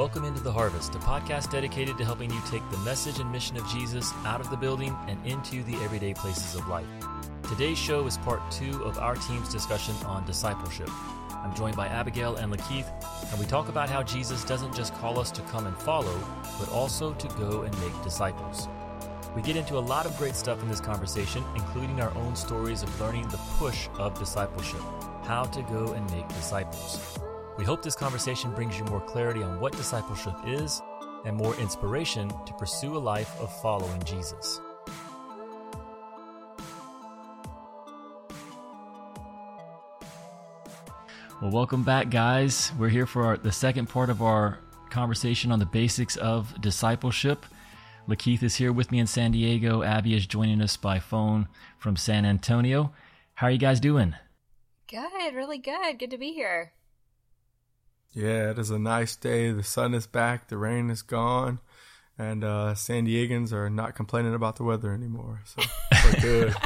Welcome into the Harvest, a podcast dedicated to helping you take the message and mission of Jesus out of the building and into the everyday places of life. Today's show is part two of our team's discussion on discipleship. I'm joined by Abigail and Lakeith, and we talk about how Jesus doesn't just call us to come and follow, but also to go and make disciples. We get into a lot of great stuff in this conversation, including our own stories of learning the push of discipleship, how to go and make disciples. We hope this conversation brings you more clarity on what discipleship is and more inspiration to pursue a life of following Jesus. Well, welcome back, guys. We're here for our, the second part of our conversation on the basics of discipleship. Lakeith is here with me in San Diego. Abby is joining us by phone from San Antonio. How are you guys doing? Good, really good. Good to be here. Yeah, it is a nice day. The sun is back, the rain is gone, and uh, San Diegans are not complaining about the weather anymore. So we're good.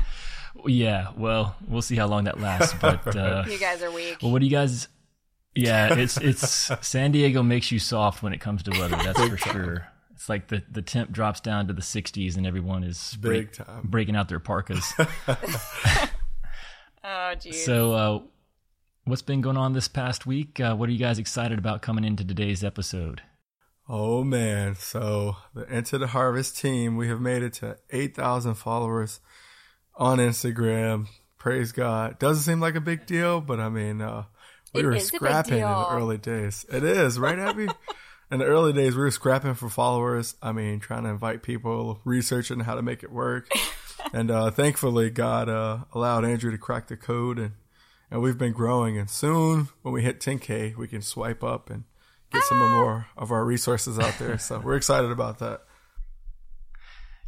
yeah, well, we'll see how long that lasts. But uh, you guys are weak. Well, what do you guys? Yeah, it's it's San Diego makes you soft when it comes to weather. That's for sure. It's like the, the temp drops down to the 60s and everyone is break, time. breaking out their parkas. oh, geez. So, uh, what's been going on this past week? Uh, what are you guys excited about coming into today's episode? Oh, man. So, the Into the Harvest team, we have made it to 8,000 followers on Instagram. Praise God. Doesn't seem like a big deal, but I mean, uh, we it were scrapping in the early days. It is, right, Abby? in the early days, we were scrapping for followers. I mean, trying to invite people, researching how to make it work. and uh, thankfully, God uh, allowed Andrew to crack the code, and and we've been growing. And soon, when we hit 10k, we can swipe up and get some more of our resources out there. So we're excited about that.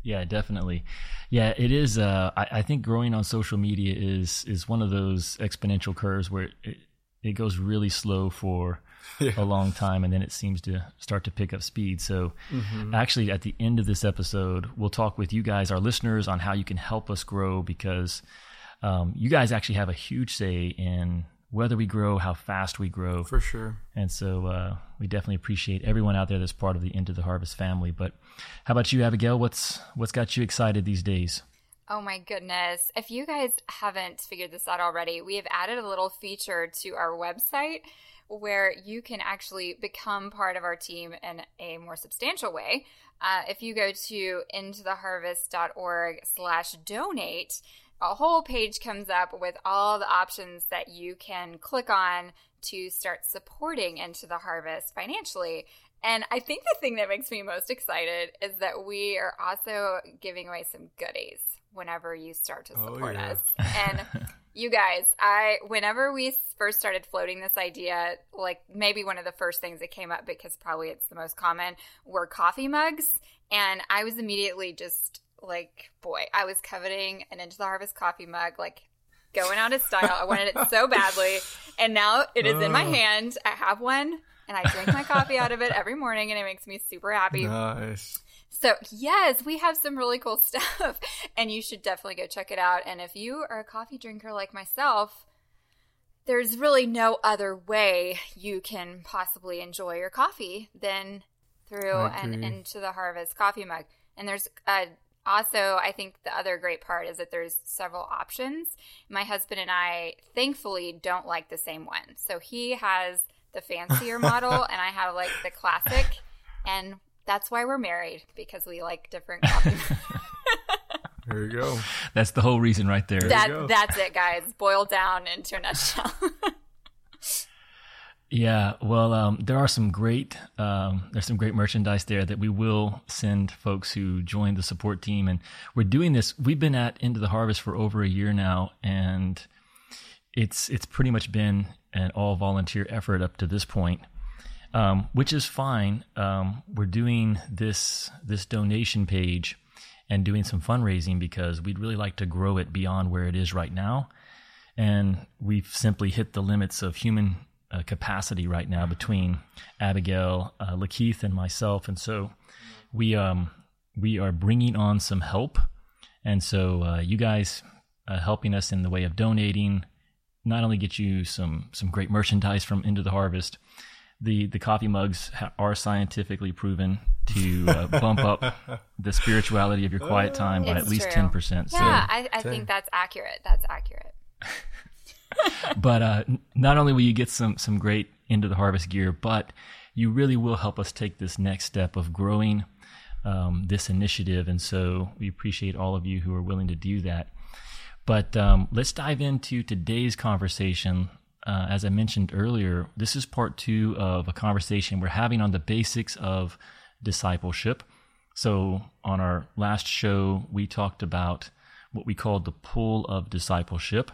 Yeah, definitely. Yeah, it is. Uh, I, I, think growing on social media is is one of those exponential curves where it, it goes really slow for yeah. a long time and then it seems to start to pick up speed. So, mm-hmm. actually, at the end of this episode, we'll talk with you guys, our listeners, on how you can help us grow because um, you guys actually have a huge say in whether we grow, how fast we grow. For sure. And so uh, we definitely appreciate everyone out there that's part of the Into the Harvest family. But how about you, Abigail? What's what's got you excited these days? Oh my goodness. If you guys haven't figured this out already, we have added a little feature to our website where you can actually become part of our team in a more substantial way. Uh, if you go to intotheharvest.org slash donate, a whole page comes up with all the options that you can click on to start supporting Into the Harvest financially. And I think the thing that makes me most excited is that we are also giving away some goodies whenever you start to oh, support oh, yeah. us. And you guys, I whenever we first started floating this idea, like maybe one of the first things that came up because probably it's the most common were coffee mugs, and I was immediately just like, boy, I was coveting an Into the Harvest coffee mug, like going out of style. I wanted it so badly, and now it is in my hand. I have one, and I drink my coffee out of it every morning, and it makes me super happy. Nice. So, yes, we have some really cool stuff, and you should definitely go check it out. And if you are a coffee drinker like myself, there's really no other way you can possibly enjoy your coffee than through an into the harvest coffee mug. And there's uh, also, I think the other great part is that there's several options. My husband and I, thankfully, don't like the same one. So he has the fancier model, and I have like the classic. And that's why we're married because we like different coffee. there you go. That's the whole reason right there. That that's it, guys. Boiled down into a nutshell. yeah, well, um, there are some great um, there's some great merchandise there that we will send folks who join the support team, and we're doing this. We've been at Into the Harvest for over a year now, and it's it's pretty much been an all volunteer effort up to this point um, which is fine. Um, we're doing this this donation page and doing some fundraising because we'd really like to grow it beyond where it is right now, and we've simply hit the limits of human uh, capacity right now between Abigail, uh, Lakeith, and myself, and so we um, we are bringing on some help, and so uh, you guys uh, helping us in the way of donating not only get you some some great merchandise from Into the Harvest the the coffee mugs are scientifically proven to uh, bump up the spirituality of your quiet time by It's at least true. ten percent. So, Yeah, I, I think that's accurate. That's accurate. but uh, not only will you get some some great into the harvest gear, but you really will help us take this next step of growing um, this initiative. And so we appreciate all of you who are willing to do that. But um, let's dive into today's conversation. Uh, as I mentioned earlier, this is part two of a conversation we're having on the basics of discipleship. So, on our last show, we talked about what we called the pull of discipleship.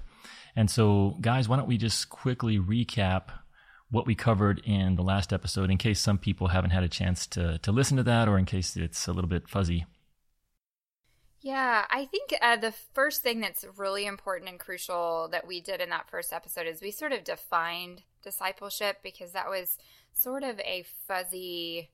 And so, guys, why don't we just quickly recap what we covered in the last episode in case some people haven't had a chance to, to listen to that or in case it's a little bit fuzzy? Yeah, I think uh, the first thing that's really important and crucial that we did in that first episode is we sort of defined discipleship because that was sort of a fuzzy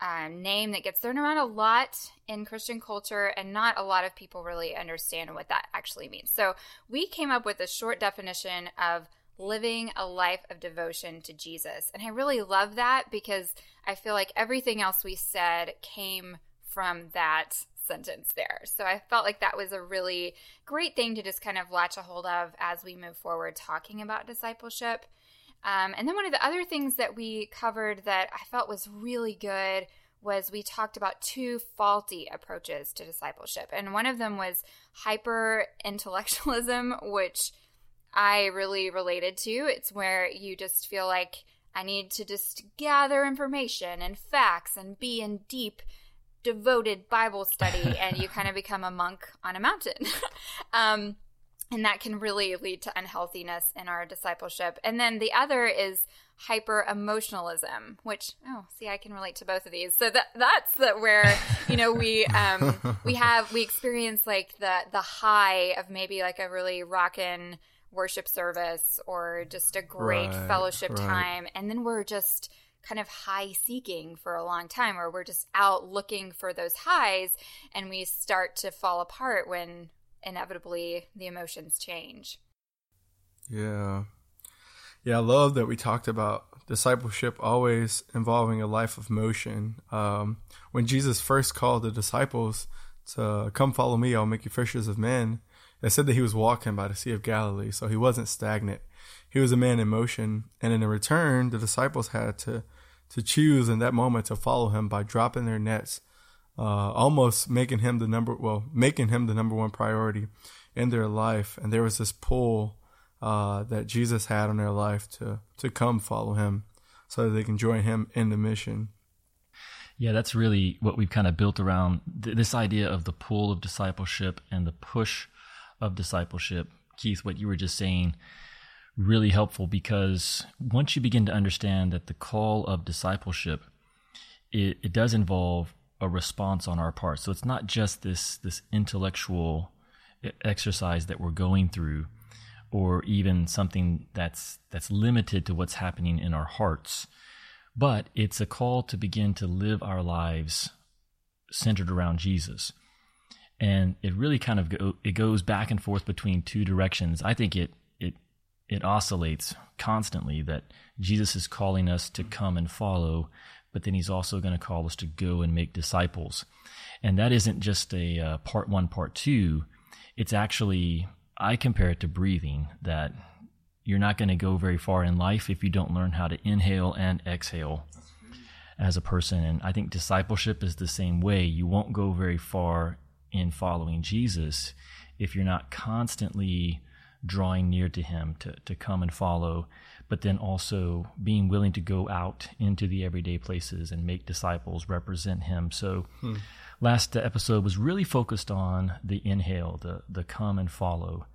um, name that gets thrown around a lot in Christian culture, and not a lot of people really understand what that actually means. So we came up with a short definition of living a life of devotion to Jesus. And I really love that because I feel like everything else we said came from that sentence there. So I felt like that was a really great thing to just kind of latch a hold of as we move forward talking about discipleship. Um, and then one of the other things that we covered that I felt was really good was we talked about two faulty approaches to discipleship. And one of them was hyper intellectualism, which I really related to. It's where you just feel like I need to just gather information and facts and be in deep, devoted Bible study, and you kind of become a monk on a mountain. um, and that can really lead to unhealthiness in our discipleship. And then the other is hyper emotionalism, which oh, see, I can relate to both of these. So that that's the where you know we um, we have we experience like the the high of maybe like a really rockin' worship service or just a great Right, fellowship right. time, and then we're just kind of high seeking for a long time where we're just out looking for those highs and we start to fall apart when inevitably the emotions change. Yeah. Yeah, I love that we talked about discipleship always involving a life of motion. Um, when Jesus first called the disciples to come follow me, I'll make you fishers of men, it said that he was walking by the Sea of Galilee, so he wasn't stagnant. He was a man in motion, and in return, the disciples had to to choose in that moment to follow him by dropping their nets, uh, almost making him the number well, making him the number one priority in their life. And there was this pull uh, that Jesus had on their life to to come follow him, so that they can join him in the mission. Yeah, that's really what we've kind of built around th- this idea of the pull of discipleship and the push of discipleship. Keith, what you were just saying, really helpful because once you begin to understand that the call of discipleship, it, it does involve a response on our part. So it's not just this this intellectual exercise that we're going through, or even something that's that's limited to what's happening in our hearts but it's a call to begin to live our lives centered around Jesus. And it really kind of go, it goes back and forth between two directions. I think it it it oscillates constantly that Jesus is calling us to come and follow, but then he's also going to call us to go and make disciples. And that isn't just a uh, part 1 part 2. It's actually I compare it to breathing that you're not going to go very far in life if you don't learn how to inhale and exhale as a person. And I think discipleship is the same way. You won't go very far in following Jesus if you're not constantly drawing near to him to, to come and follow, but then also being willing to go out into the everyday places and make disciples represent him. So hmm. last episode was really focused on the inhale, the the come and follow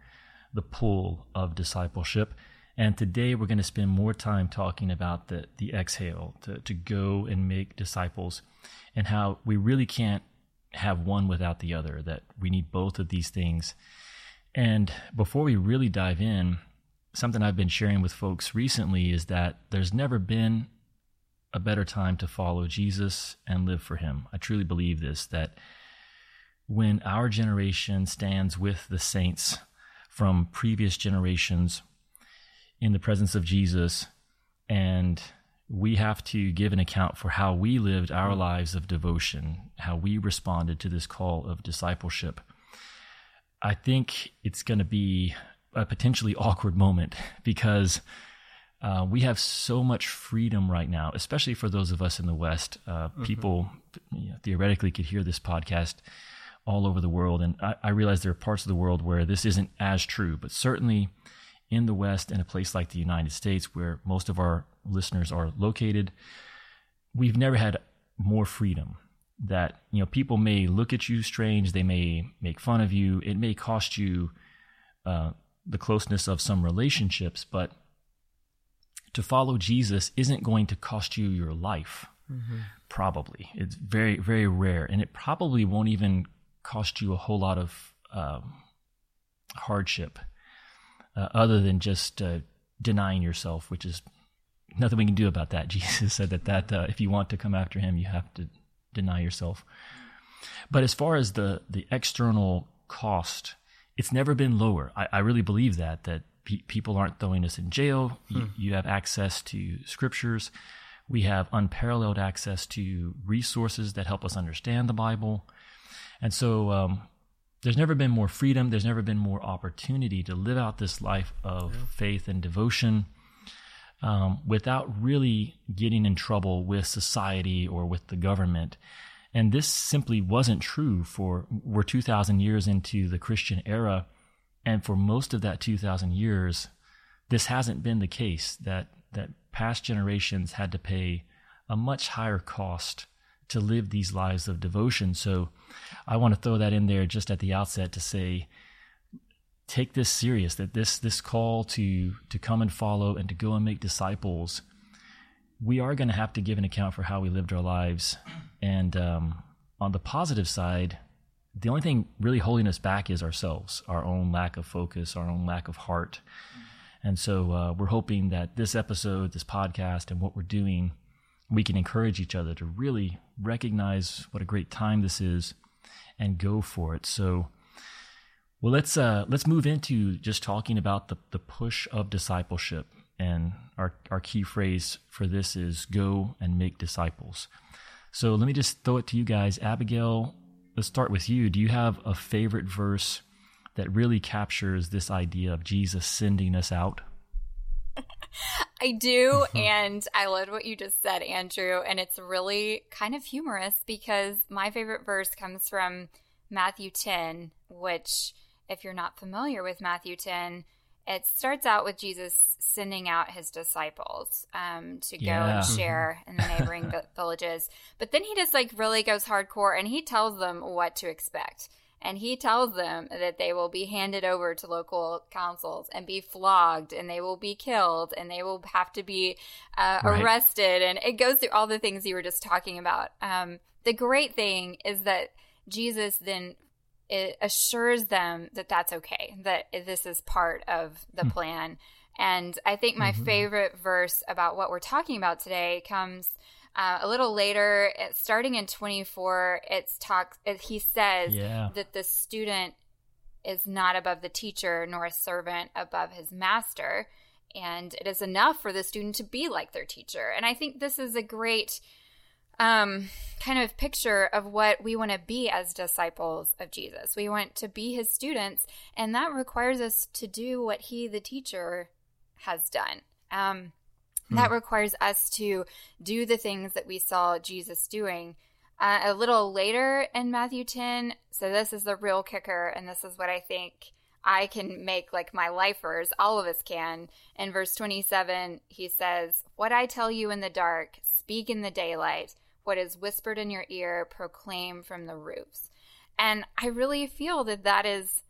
the pull of discipleship. And today we're going to spend more time talking about the, the exhale, to, to go and make disciples, and how we really can't have one without the other, that we need both of these things. And before we really dive in, something I've been sharing with folks recently is that there's never been a better time to follow Jesus and live for him. I truly believe this, that when our generation stands with the saints from previous generations in the presence of Jesus and we have to give an account for how we lived our lives of devotion, how we responded to this call of discipleship. I think it's going to be a potentially awkward moment because uh, we have so much freedom right now, especially for those of us in the West. Uh, mm-hmm. People you know, theoretically could hear this podcast all over the world. And I, I realize there are parts of the world where this isn't as true, but certainly in the West, in a place like the United States, where most of our listeners are located, we've never had more freedom. That you know, people may look at you strange, they may make fun of you, it may cost you uh, the closeness of some relationships, but to follow Jesus isn't going to cost you your life. Mm-hmm. Probably, it's very very rare, and it probably won't even cost you a whole lot of um, hardship uh, other than just uh, denying yourself, which is nothing we can do about that. Jesus said that that uh, if you want to come after him, you have to deny yourself. But as far as the the external cost, it's never been lower. I, I really believe that that pe- people aren't throwing us in jail. Hmm. You, you have access to scriptures. We have unparalleled access to resources that help us understand the Bible. And so um, there's never been more freedom, there's never been more opportunity to live out this life of yeah. faith and devotion um, without really getting in trouble with society or with the government. And this simply wasn't true for, we're 2,000 years into the Christian era. And for most of that 2,000 years, this hasn't been the case that, that past generations had to pay a much higher cost to live these lives of devotion. So I want to throw that in there just at the outset to say, take this serious, that this, this call to, to come and follow and to go and make disciples, we are going to have to give an account for how we lived our lives. And um, on the positive side, the only thing really holding us back is ourselves, our own lack of focus, our own lack of heart. And so uh, we're hoping that this episode, this podcast, and what we're doing – we can encourage each other to really recognize what a great time this is and go for it. So, well, let's uh, let's move into just talking about the the push of discipleship. And our our key phrase for this is "Go and make disciples." So let me just throw it to you guys, Abigail. Let's start with you. Do you have a favorite verse that really captures this idea of Jesus sending us out? I do. and I loved what you just said, Andrew. And it's really kind of humorous because my favorite verse comes from Matthew 10, which, if you're not familiar with Matthew 10, it starts out with Jesus sending out his disciples um, to go yeah. and share in the neighboring villages. But then he just like really goes hardcore and he tells them what to expect and he tells them that they will be handed over to local councils and be flogged and they will be killed and they will have to be uh, right. arrested and it goes through all the things you were just talking about um, the great thing is that jesus then it assures them that that's okay that this is part of the mm. plan and i think my mm-hmm. favorite verse about what we're talking about today comes uh, a little later, starting in 24, it's talks. It, he says yeah. that the student is not above the teacher, nor a servant above his master, and it is enough for the student to be like their teacher. And I think this is a great um, kind of picture of what we want to be as disciples of Jesus. We want to be his students, and that requires us to do what he, the teacher, has done. Um, that hmm. requires us to do the things that we saw Jesus doing. Uh, a little later in Matthew 10, so this is the real kicker, and this is what I think I can make like my lifers, all of us can. In verse 27, he says, What I tell you in the dark, speak in the daylight. What is whispered in your ear, proclaim from the roofs. And I really feel that that is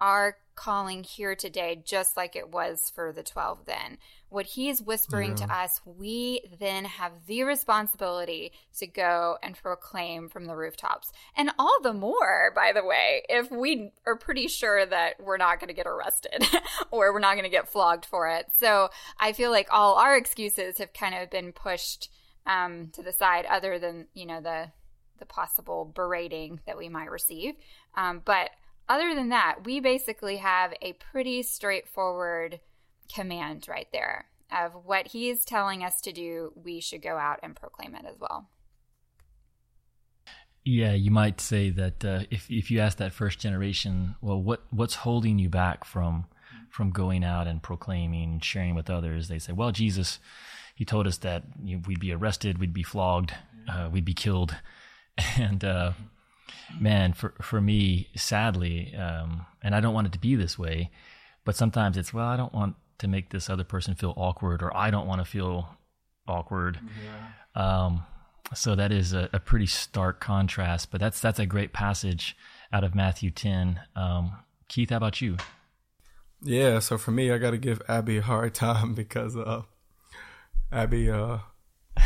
our calling here today, just like it was for the 12 then. What he is whispering yeah. to us, we then have the responsibility to go and proclaim from the rooftops. And all the more, by the way, if we are pretty sure that we're not going to get arrested or we're not going to get flogged for it. So I feel like all our excuses have kind of been pushed um, to the side, other than, you know, the the possible berating that we might receive. Um, but other than that, we basically have a pretty straightforward command right there. of what he is telling us to do, we should go out and proclaim it as well. Yeah, you might say that uh, if if you ask that first generation, well, what what's holding you back from from going out and proclaiming and sharing with others? They say, well, Jesus, he told us that you know, we'd be arrested, we'd be flogged, uh, we'd be killed, and uh, man, for for me, sadly, um, and I don't want it to be this way, but sometimes it's well, I don't want to make this other person feel awkward, or I don't want to feel awkward. Yeah. Um, so that is a, a, pretty stark contrast, but that's that's a great passage out of Matthew ten. Um, Keith, how about you? Yeah, so for me, I got to give Abby a hard time because uh, Abby, uh,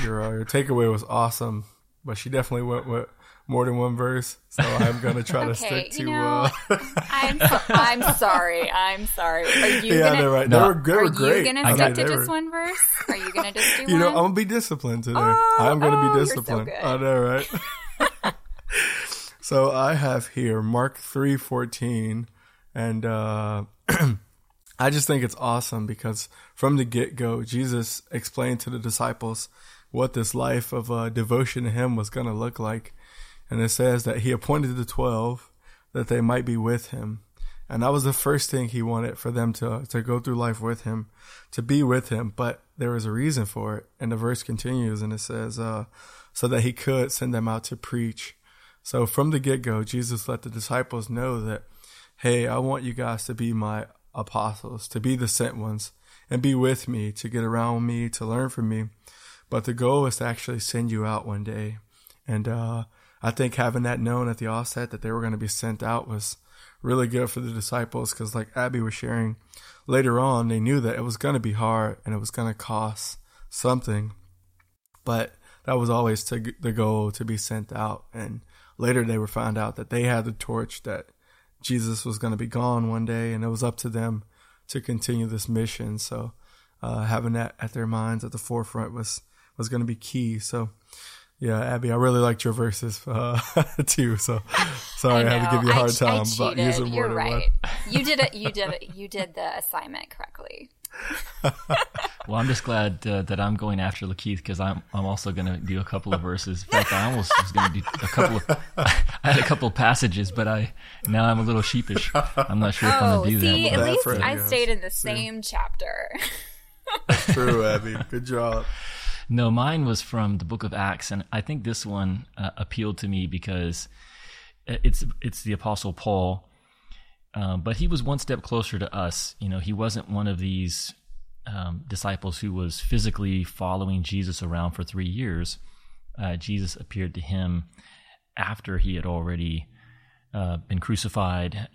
your uh, your takeaway was awesome, but she definitely went with more than one verse, so I'm gonna try okay, to stick to. You know, uh, I'm so, I'm sorry. I'm sorry. Are you yeah, gonna? Right. No, they were, they were are great. you gonna stick to just were... one verse? Are you gonna just do? You one? know, I'm gonna be disciplined today. Oh, I'm gonna oh, be disciplined. So I know, right? so I have here Mark three fourteen, and uh, I just think it's awesome because from the get go, Jesus explained to the disciples what this life of uh, devotion to Him was going to look like and it says that he appointed the 12 that they might be with him. And that was the first thing he wanted for them to, to go through life with him, to be with him. But there was a reason for it. And the verse continues and it says, uh, so that he could send them out to preach. So from the get go, Jesus let the disciples know that, hey, I want you guys to be my apostles, to be the sent ones, and be with me, to get around me, to learn from me. But the goal is to actually send you out one day. And, uh, I think having that known at the offset that they were going to be sent out was really good for the disciples because, like Abby was sharing later on, they knew that it was going to be hard and it was going to cost something, but that was always to, the goal to be sent out. And later they were found out that they had the torch that Jesus was going to be gone one day, and it was up to them to continue this mission. So uh, having that at their minds at the forefront was was going to be key. So yeah, Abby, I really liked your verses uh, too. So sorry, I, I, had to give you a hard I, time I about using more You're right. you did it. You did it. You did the assignment correctly. well, I'm just glad uh, that I'm going after Lakeith because I'm I'm also going to do a couple of verses. In fact, I almost was going to do a couple of. I had a couple of passages, but I now I'm a little sheepish. I'm not sure if I'm going to do see, that. At least I stayed in the same chapter. True, Abby. Good job. No, mine was from the book of Acts, and I think this one uh, appealed to me because it's it's the apostle Paul, uh, but he was one step closer to us. You know, he wasn't one of these um, disciples who was physically following Jesus around for three years. Uh, Jesus appeared to him after he had already uh, been crucified,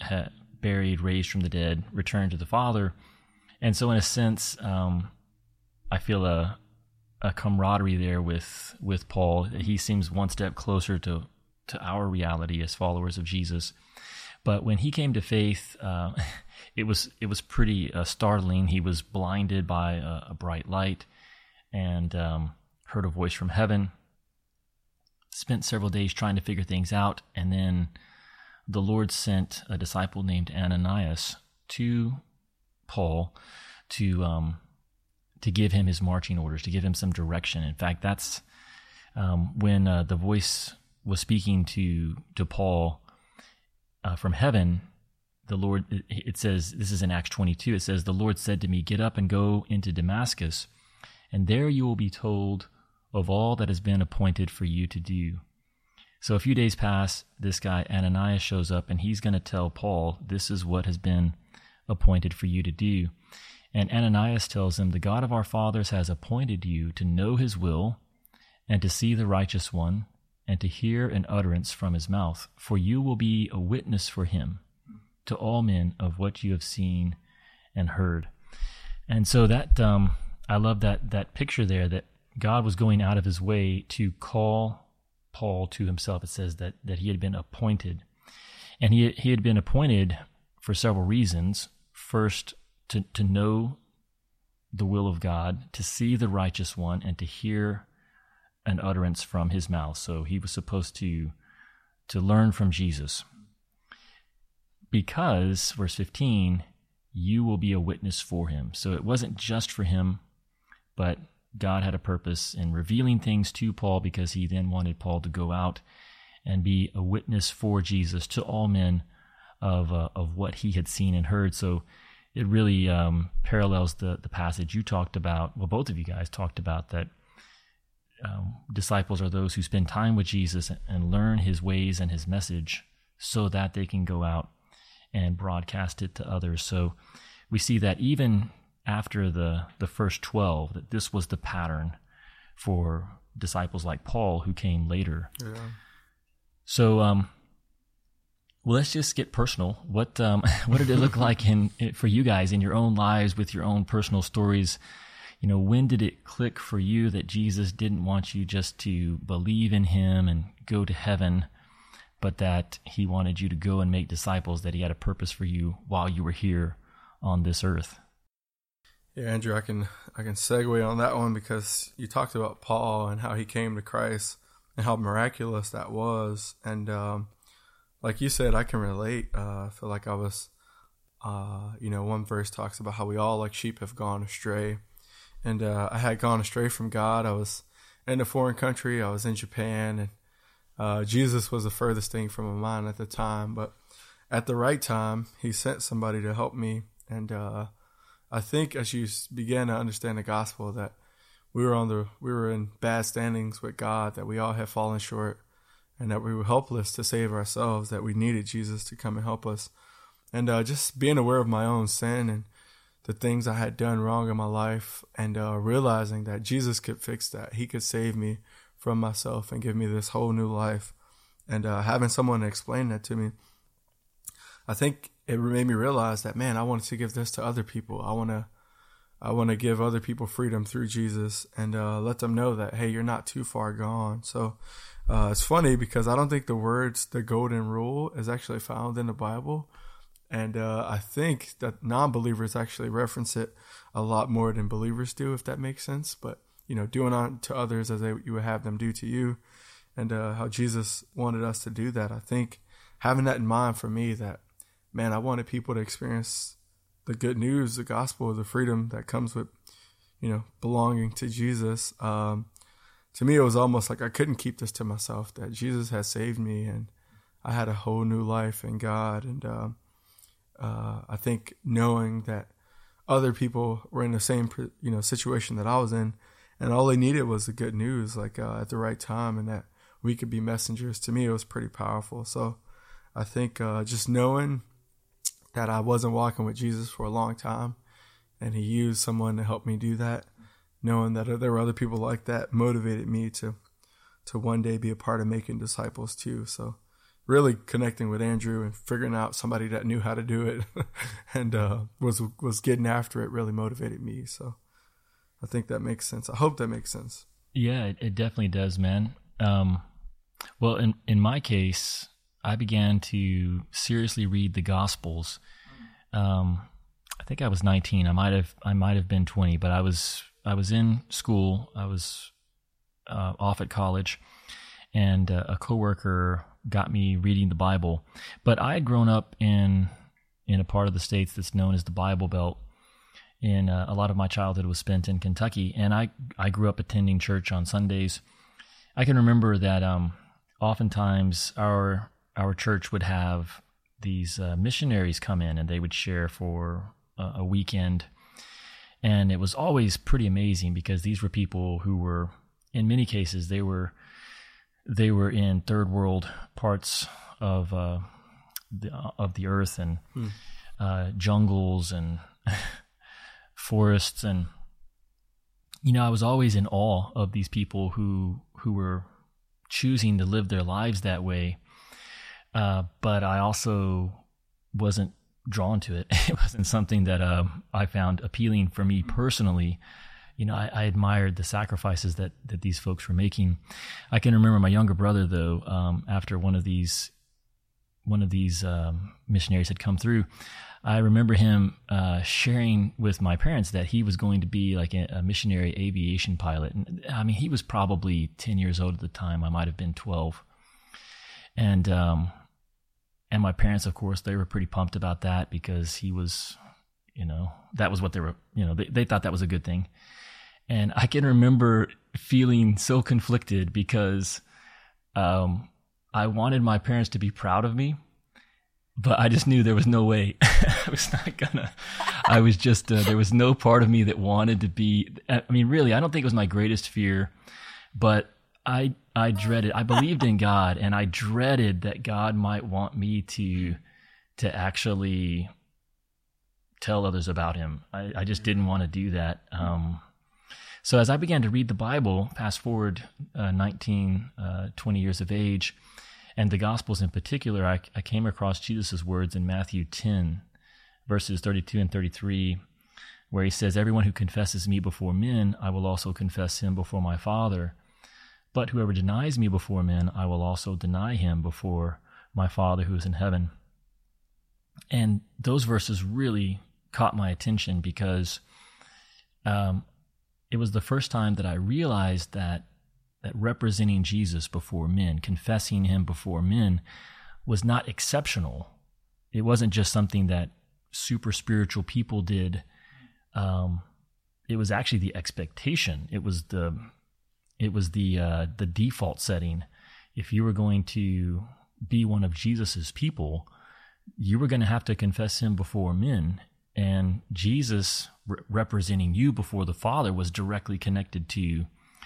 buried, raised from the dead, returned to the Father, and so in a sense, um, I feel a a camaraderie there with with Paul. He seems one step closer to to our reality as followers of Jesus. But when he came to faith, uh, it was it was pretty uh, startling. He was blinded by a, a bright light and um, heard a voice from heaven. Spent several days trying to figure things out, and then the Lord sent a disciple named Ananias to Paul to um, to give him his marching orders, to give him some direction. In fact, that's um, when uh, the voice was speaking to to Paul uh, from heaven. The Lord, it says, this is in Acts 22. It says, "The Lord said to me, Get up and go into Damascus, and there you will be told of all that has been appointed for you to do." So a few days pass. This guy Ananias shows up, and he's going to tell Paul, "This is what has been appointed for you to do." And Ananias tells him, The God of our fathers has appointed you to know his will, and to see the righteous one, and to hear an utterance from his mouth. For you will be a witness for him to all men of what you have seen and heard. And so that um, I love that that picture there that God was going out of his way to call Paul to himself. It says that that he had been appointed, and he he had been appointed for several reasons. First, to, to know the will of God, to see the righteous one, and to hear an utterance from his mouth. So he was supposed to to learn from Jesus. Because, verse 15, you will be a witness for him. So it wasn't just for him but God had a purpose in revealing things to Paul because he then wanted Paul to go out and be a witness for Jesus to all men of uh, of what he had seen and heard. So it really um, parallels the the passage you talked about. Well, both of you guys talked about that. Um, disciples are those who spend time with Jesus and learn his ways and his message so that they can go out and broadcast it to others. So we see that even after the, the first 12, that this was the pattern for disciples like Paul who came later. Yeah. So, um, well, let's just get personal. What um, what did it look like in for you guys in your own lives with your own personal stories? You know, when did it click for you that Jesus didn't want you just to believe in Him and go to heaven, but that He wanted you to go and make disciples? That He had a purpose for you while you were here on this earth. Yeah, Andrew, I can I can segue on that one because you talked about Paul and how he came to Christ and how miraculous that was, and um, like you said, I can relate. Uh, I feel like I was, uh, you know, one verse talks about how we all like sheep have gone astray, and uh, I had gone astray from God. I was in a foreign country. I was in Japan, and uh, Jesus was the furthest thing from my mind at the time. But at the right time, He sent somebody to help me, and uh, I think as you began to understand the gospel that we were on the we were in bad standings with God, that we all had fallen short and that we were helpless to save ourselves, that we needed Jesus to come and help us. And uh, just being aware of my own sin and the things I had done wrong in my life, and uh, realizing that Jesus could fix that. He could save me from myself and give me this whole new life. And uh, having someone explain that to me, I think it made me realize that, man, I wanted to give this to other people. I want to. I want to give other people freedom through Jesus and uh, let them know that hey, you're not too far gone. So uh, it's funny because I don't think the words "the golden rule" is actually found in the Bible, and uh, I think that non-believers actually reference it a lot more than believers do, if that makes sense. But you know, doing unto others as they, you would have them do to you, and uh, how Jesus wanted us to do that. I think having that in mind for me, that man, I wanted people to experience the good news, the gospel, the freedom that comes with you know belonging to Jesus. Um, to me, it was almost like I couldn't keep this to myself. That Jesus had saved me, and I had a whole new life in God. And uh, uh, I think knowing that other people were in the same you know situation that I was in, and all they needed was the good news, like uh, at the right time, and that we could be messengers. To me, it was pretty powerful. So I think uh, just knowing that I wasn't walking with Jesus for a long time, and He used someone to help me do that knowing that there were other people like that motivated me to to one day be a part of making disciples too. So really connecting with Andrew and figuring out somebody that knew how to do it and uh, was was getting after it really motivated me. So I think that makes sense. I hope that makes sense. Yeah, it, it definitely does, man. Um, well, in in my case, I began to seriously read the Gospels. Um, I think I was 19. I might have I might have been 20, but I was I was in school. I was uh, off at college, and uh, a coworker got me reading the Bible. But I had grown up in in a part of the states that's known as the Bible Belt. and uh, a lot of my childhood was spent in Kentucky, and I I grew up attending church on Sundays. I can remember that um, oftentimes our our church would have these uh, missionaries come in, and they would share for a, a weekend and it was always pretty amazing because these were people who were, in many cases, they were they were in third world parts of uh, the, of the earth and hmm. uh, jungles and forests and you know I was always in awe of these people who who were choosing to live their lives that way uh, but I also wasn't drawn to it. It wasn't something that um, I found appealing for me personally. You know, I, I, admired the sacrifices that that these folks were making. I can remember my younger brother though. Um, after one of these one of these um, missionaries had come through, I remember him uh, sharing with my parents that he was going to be like a, a, missionary aviation pilot. And I mean, he was probably ten years old at the time. I might have been twelve, and um, and my parents, of course, they were pretty pumped about that because he was, you know, that was what they were, you know, they, they thought that was a good thing. And I can remember feeling so conflicted because um, I wanted my parents to be proud of me, but I just knew there was no way. I was not gonna. I was just uh, there was no part of me that wanted to be. I mean, really, I don't think it was my greatest fear, but I I dreaded. I believed in God, and I dreaded that God might want me to to actually tell others about Him. I, I just didn't want to do that. Um, so as I began to read the Bible, fast forward uh, 19, uh, 20 years of age, and the Gospels in particular, I, I came across Jesus' words in Matthew 10, verses 32 and 33, where he says, Everyone who confesses me before men, I will also confess him before my Father. But whoever denies me before men, I will also deny him before my Father who is in heaven. And those verses really caught my attention because um, it was the first time that I realized that that representing Jesus before men, confessing him before men, was not exceptional. It wasn't just something that super spiritual people did. Um, it was actually the expectation. It was the it was the uh, the default setting. If you were going to be one of Jesus's people, you were going to have to confess him before men, and Jesus re- representing you before the Father was directly connected to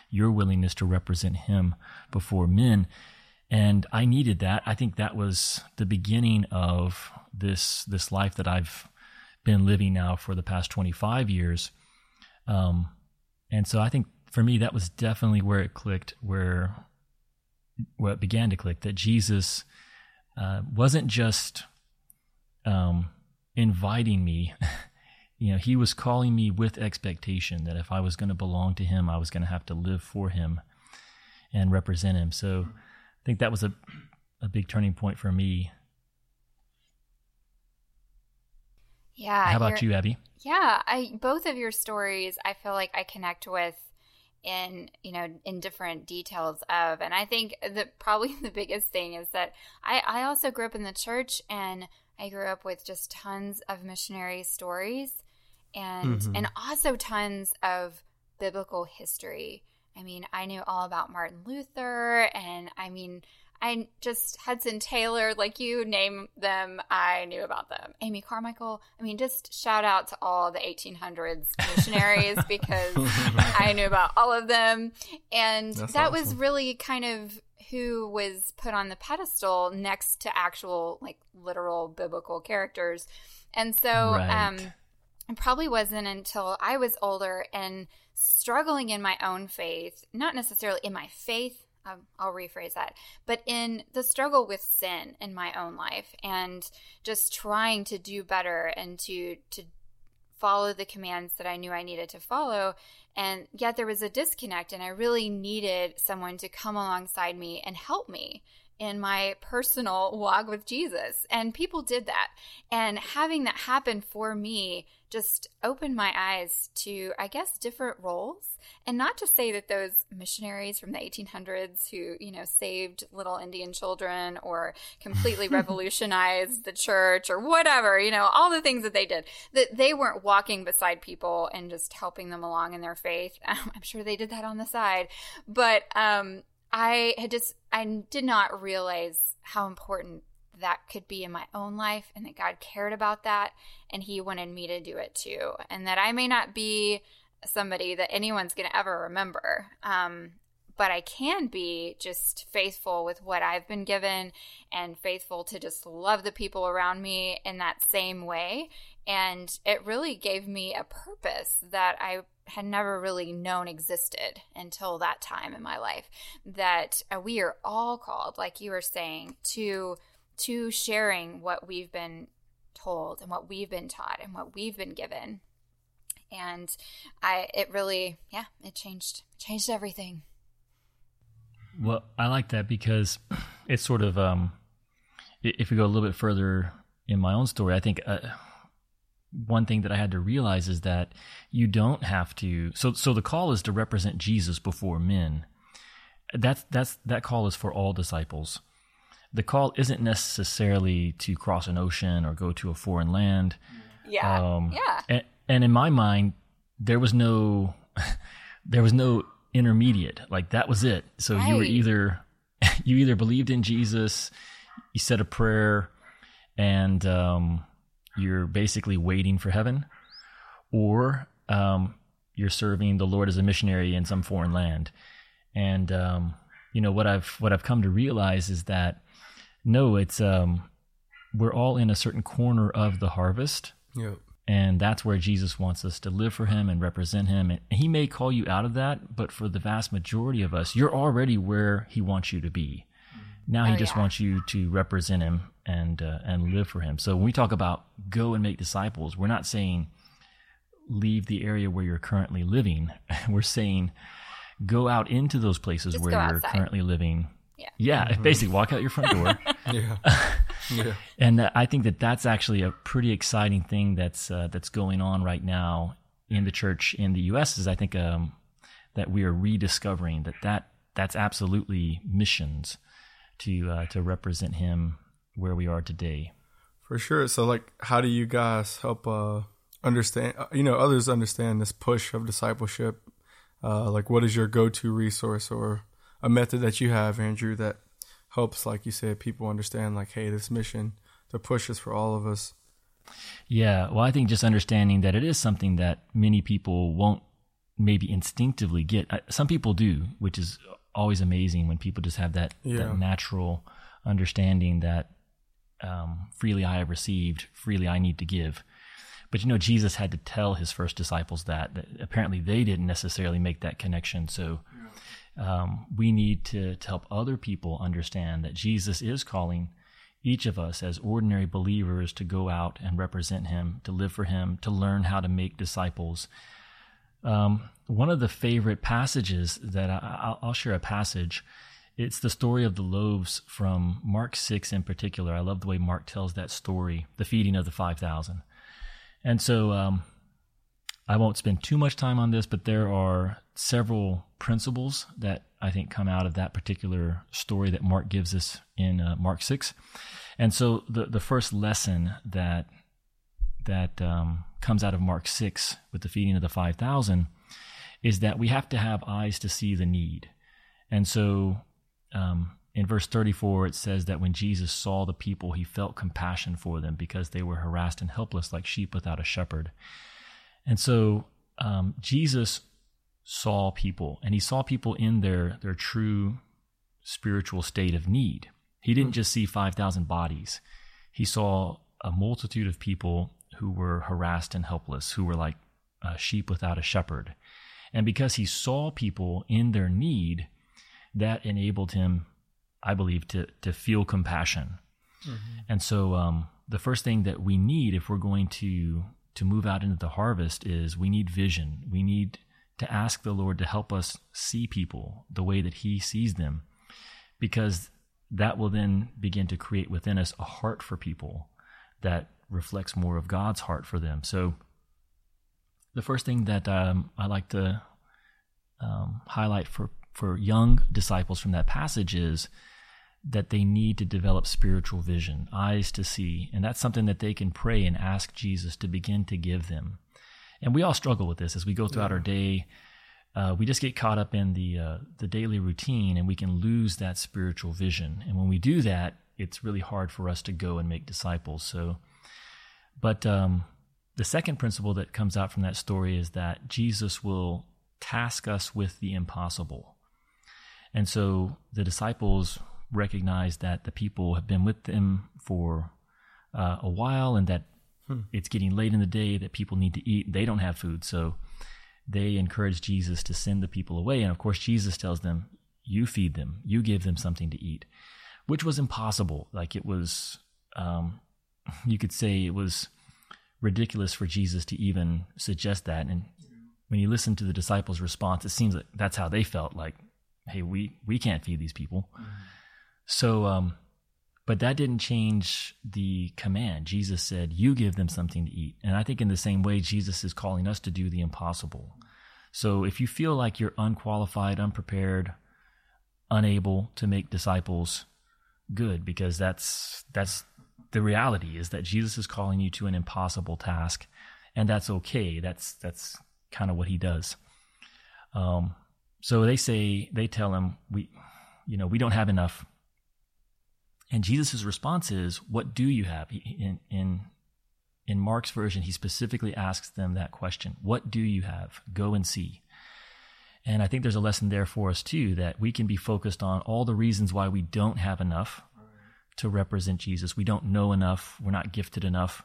your willingness to represent him before men. And I needed that. I think that was the beginning of this this life that I've been living now for the past 25 years. Um, and so I think for me that was definitely where it clicked, where where it began to click that Jesus uh, wasn't just um, inviting me. you know, he was calling me with expectation that if I was going to belong to him, I was going to have to live for him and represent him. So I think that was a, a big turning point for me. Yeah. How about you, Abby? Yeah, I both of your stories I feel like I connect with in you know in different details of and i think that probably the biggest thing is that i i also grew up in the church and I grew up with just tons of missionary stories and mm-hmm. and also tons of biblical history. I mean, I knew all about Martin Luther and I mean, I just Hudson Taylor, like you name them, I knew about them. Amy Carmichael. I mean, just shout out to all the 1800s missionaries because I knew about all of them. And That's that awesome. was really kind of who was put on the pedestal next to actual like literal biblical characters. And so right. um it probably wasn't until I was older and struggling in my own faith, not necessarily in my faith, um, I'll rephrase that, but in the struggle with sin in my own life and just trying to do better and to to follow the commands that I knew I needed to follow. And yet there was a disconnect, and I really needed someone to come alongside me and help me in my personal walk with Jesus. And people did that. And having that happen for me just opened my eyes to, I guess, different roles. And not to say that those missionaries from the 1800s who, you know, saved little Indian children or completely revolutionized the church or whatever, you know, all the things that they did, that they weren't walking beside people and just helping them along in their faith. I'm sure they did that on the side. But um, I had just, I did not realize how important that could be in my own life and that God cared about that and He wanted me to do it too. And that I may not be somebody that anyone's going to ever remember. Um, but I can be just faithful with what I've been given and faithful to just love the people around me in that same way. And it really gave me a purpose that I had never really known existed until that time in my life. That uh, we are all called, like you were saying, to to sharing what we've been told and what we've been taught and what we've been given. And I it really yeah, it changed changed everything. Well, I like that because it's sort of um if we go a little bit further in my own story, I think uh, one thing that I had to realize is that you don't have to. So, so the call is to represent Jesus before men. That's that's that call is for all disciples the call isn't necessarily to cross an ocean or go to a foreign land. Yeah. Um, yeah. And, and in my mind, there was no there was no intermediate. Like that was it. So right. you were either you either believed in Jesus, you said a prayer, and um, you're basically waiting for heaven, or um, you're serving the Lord as a missionary in some foreign land. And um, you know what I've what I've come to realize is that no, it's um, we're all in a certain corner of the harvest. Yep. And that's where Jesus wants us to live for him and represent him. And he may call you out of that, but for the vast majority of us, you're already where he wants you to be. Now he oh, just yeah. wants you to represent him and uh, and live for him. So when we talk about go and make disciples, we're not saying leave the area where you're currently living. we're saying go out into those places just where you're currently living. Yeah, yeah mm-hmm. basically walk out your front door. yeah, yeah. And uh, I think that that's actually a pretty exciting thing that's uh, that's going on right now in the church in the U.S. Is I think um, that we are rediscovering that that that's absolutely missions to uh, to represent him where we are today. For sure. So, like, how do you guys help uh, understand? Uh, you know, others understand this push of discipleship. Uh, like, what is your go-to resource or a method that you have, Andrew, that helps, like you said, people understand, like, hey, this mission, the push is for all of us. Yeah, well, I think just understanding that it is something that many people won't maybe instinctively get. Some people do, which is always amazing when people just have that, yeah. that natural understanding that um, freely I have received, freely I need to give. But you know, Jesus had to tell his first disciples that, that apparently they didn't necessarily make that connection. So um, we need to, to help other people understand that Jesus is calling each of us as ordinary believers to go out and represent him, to live for him, to learn how to make disciples. Um, one of the favorite passages that I, will share a passage. It's the story of the loaves from Mark 6 in particular. I love the way Mark tells that story, the feeding of the 5,000. And so um, I won't spend too much time on this, but there are several principles that I think come out of that particular story that Mark gives us in uh, Mark 6. And so the, the first lesson that that um, comes out of Mark 6 with the feeding of the 5,000 is that we have to have eyes to see the need. And so um, in verse 34, it says that when Jesus saw the people, he felt compassion for them because they were harassed and helpless like sheep without a shepherd. And so um, Jesus saw people, and he saw people in their, their true spiritual state of need. He didn't just see 5,000 bodies, he saw a multitude of people who were harassed and helpless, who were like uh, sheep without a shepherd. And because he saw people in their need, that enabled him, I believe, to, to feel compassion. Mm-hmm. And so um, the first thing that we need if we're going to to move out into the harvest is we need vision. We need to ask the Lord to help us see people the way that He sees them, because that will then begin to create within us a heart for people that reflects more of God's heart for them. So the first thing that um, I like to um, highlight for, for young disciples from that passage is that they need to develop spiritual vision, eyes to see. And that's something that they can pray and ask Jesus to begin to give them. And we all struggle with this as we go throughout yeah. our day. Uh, we just get caught up in the uh, the daily routine, and we can lose that spiritual vision. And when we do that, it's really hard for us to go and make disciples. So, but um, the second principle that comes out from that story is that Jesus will task us with the impossible. And so the disciples recognize that the people have been with them for uh, a while and that hmm. it's getting late in the day, that people need to eat. They don't have food. So they encourage Jesus to send the people away. And of course, Jesus tells them, You feed them, you give them something to eat, which was impossible. Like it was, um, you could say it was ridiculous for Jesus to even suggest that. And when you listen to the disciples' response, it seems like that's how they felt like, hey, we, we can't feed these people. Mm-hmm. So, um, but that didn't change the command. Jesus said, You give them something to eat. And I think in the same way, Jesus is calling us to do the impossible. So if you feel like you're unqualified, unprepared, unable to make disciples, good, because that's that's the reality is that Jesus is calling you to an impossible task, and that's okay. That's that's kind of what he does. Um, so they say, they tell him, we, you know, we don't have enough. And Jesus' response is, what do you have? In, in, in Mark's version, he specifically asks them that question. What do you have? Go and see. And I think there's a lesson there for us too, that we can be focused on all the reasons why we don't have enough to represent Jesus. We don't know enough. We're not gifted enough.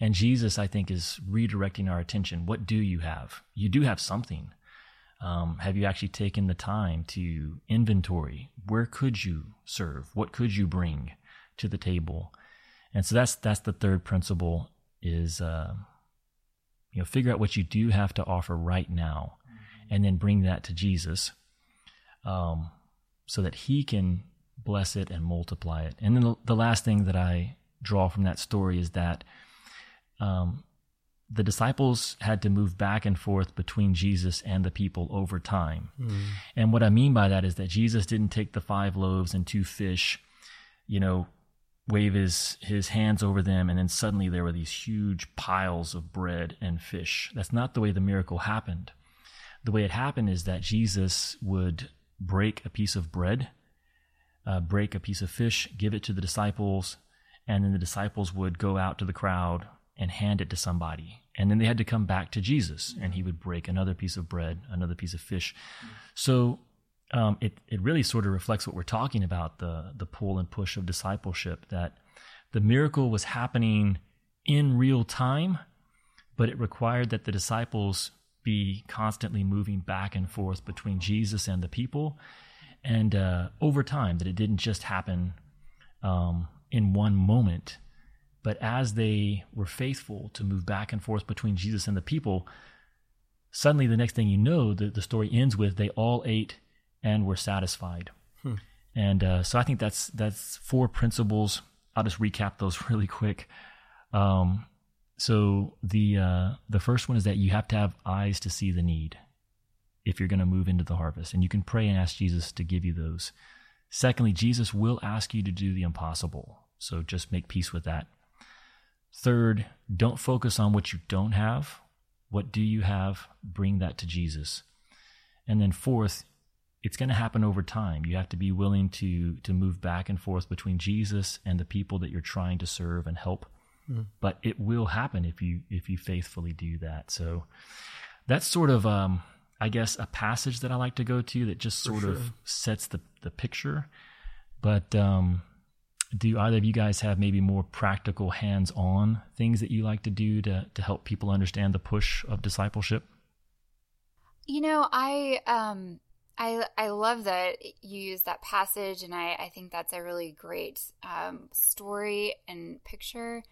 And Jesus, I think, is redirecting our attention. What do you have? You do have something. Um, have you actually taken the time to inventory? Where could you serve? What could you bring to the table? And so that's that's the third principle is uh, you know figure out what you do have to offer right now, and then bring that to Jesus, um, so that He can bless it and multiply it. And then the, last thing that I draw from that story is that um, the disciples had to move back and forth between Jesus and the people over time. Mm. And what I mean by that is that Jesus didn't take the five loaves and two fish, you know, wave his, his hands over them, and then suddenly there were these huge piles of bread and fish. That's not the way the miracle happened. The way it happened is that Jesus would break a piece of bread, uh, break a piece of fish, give it to the disciples, and then the disciples would go out to the crowd and hand it to somebody. And then they had to come back to Jesus and he would break another piece of bread, another piece of fish. So um, it, it really sort of reflects what we're talking about the, the pull and push of discipleship that the miracle was happening in real time, but it required that the disciples be constantly moving back and forth between Jesus and the people. And uh, over time, that it didn't just happen um, in one moment but as they were faithful to move back and forth between Jesus and the people, suddenly the next thing you know, the, the story ends with they all ate and were satisfied. Hmm. And uh, so I think that's that's four principles. I'll just recap those really quick. Um, so the uh, the first one is that you have to have eyes to see the need if you're going to move into the harvest, and you can pray and ask Jesus to give you those. Secondly, Jesus will ask you to do the impossible, so just make peace with that. Third, don't focus on what you don't have. What do you have? Bring that to Jesus. And then fourth, it's going to happen over time. You have to be willing to to move back and forth between Jesus and the people that you're trying to serve and help. Mm. But it will happen if you if you faithfully do that. So that's sort of um, I guess a passage that I like to go to that just sort sure. of sets the the picture. But um, do either of you guys have maybe more practical hands-on things that you like to do to to help people understand the push of discipleship you know i um i i love that you use that passage and i i think that's a really great um, story and picture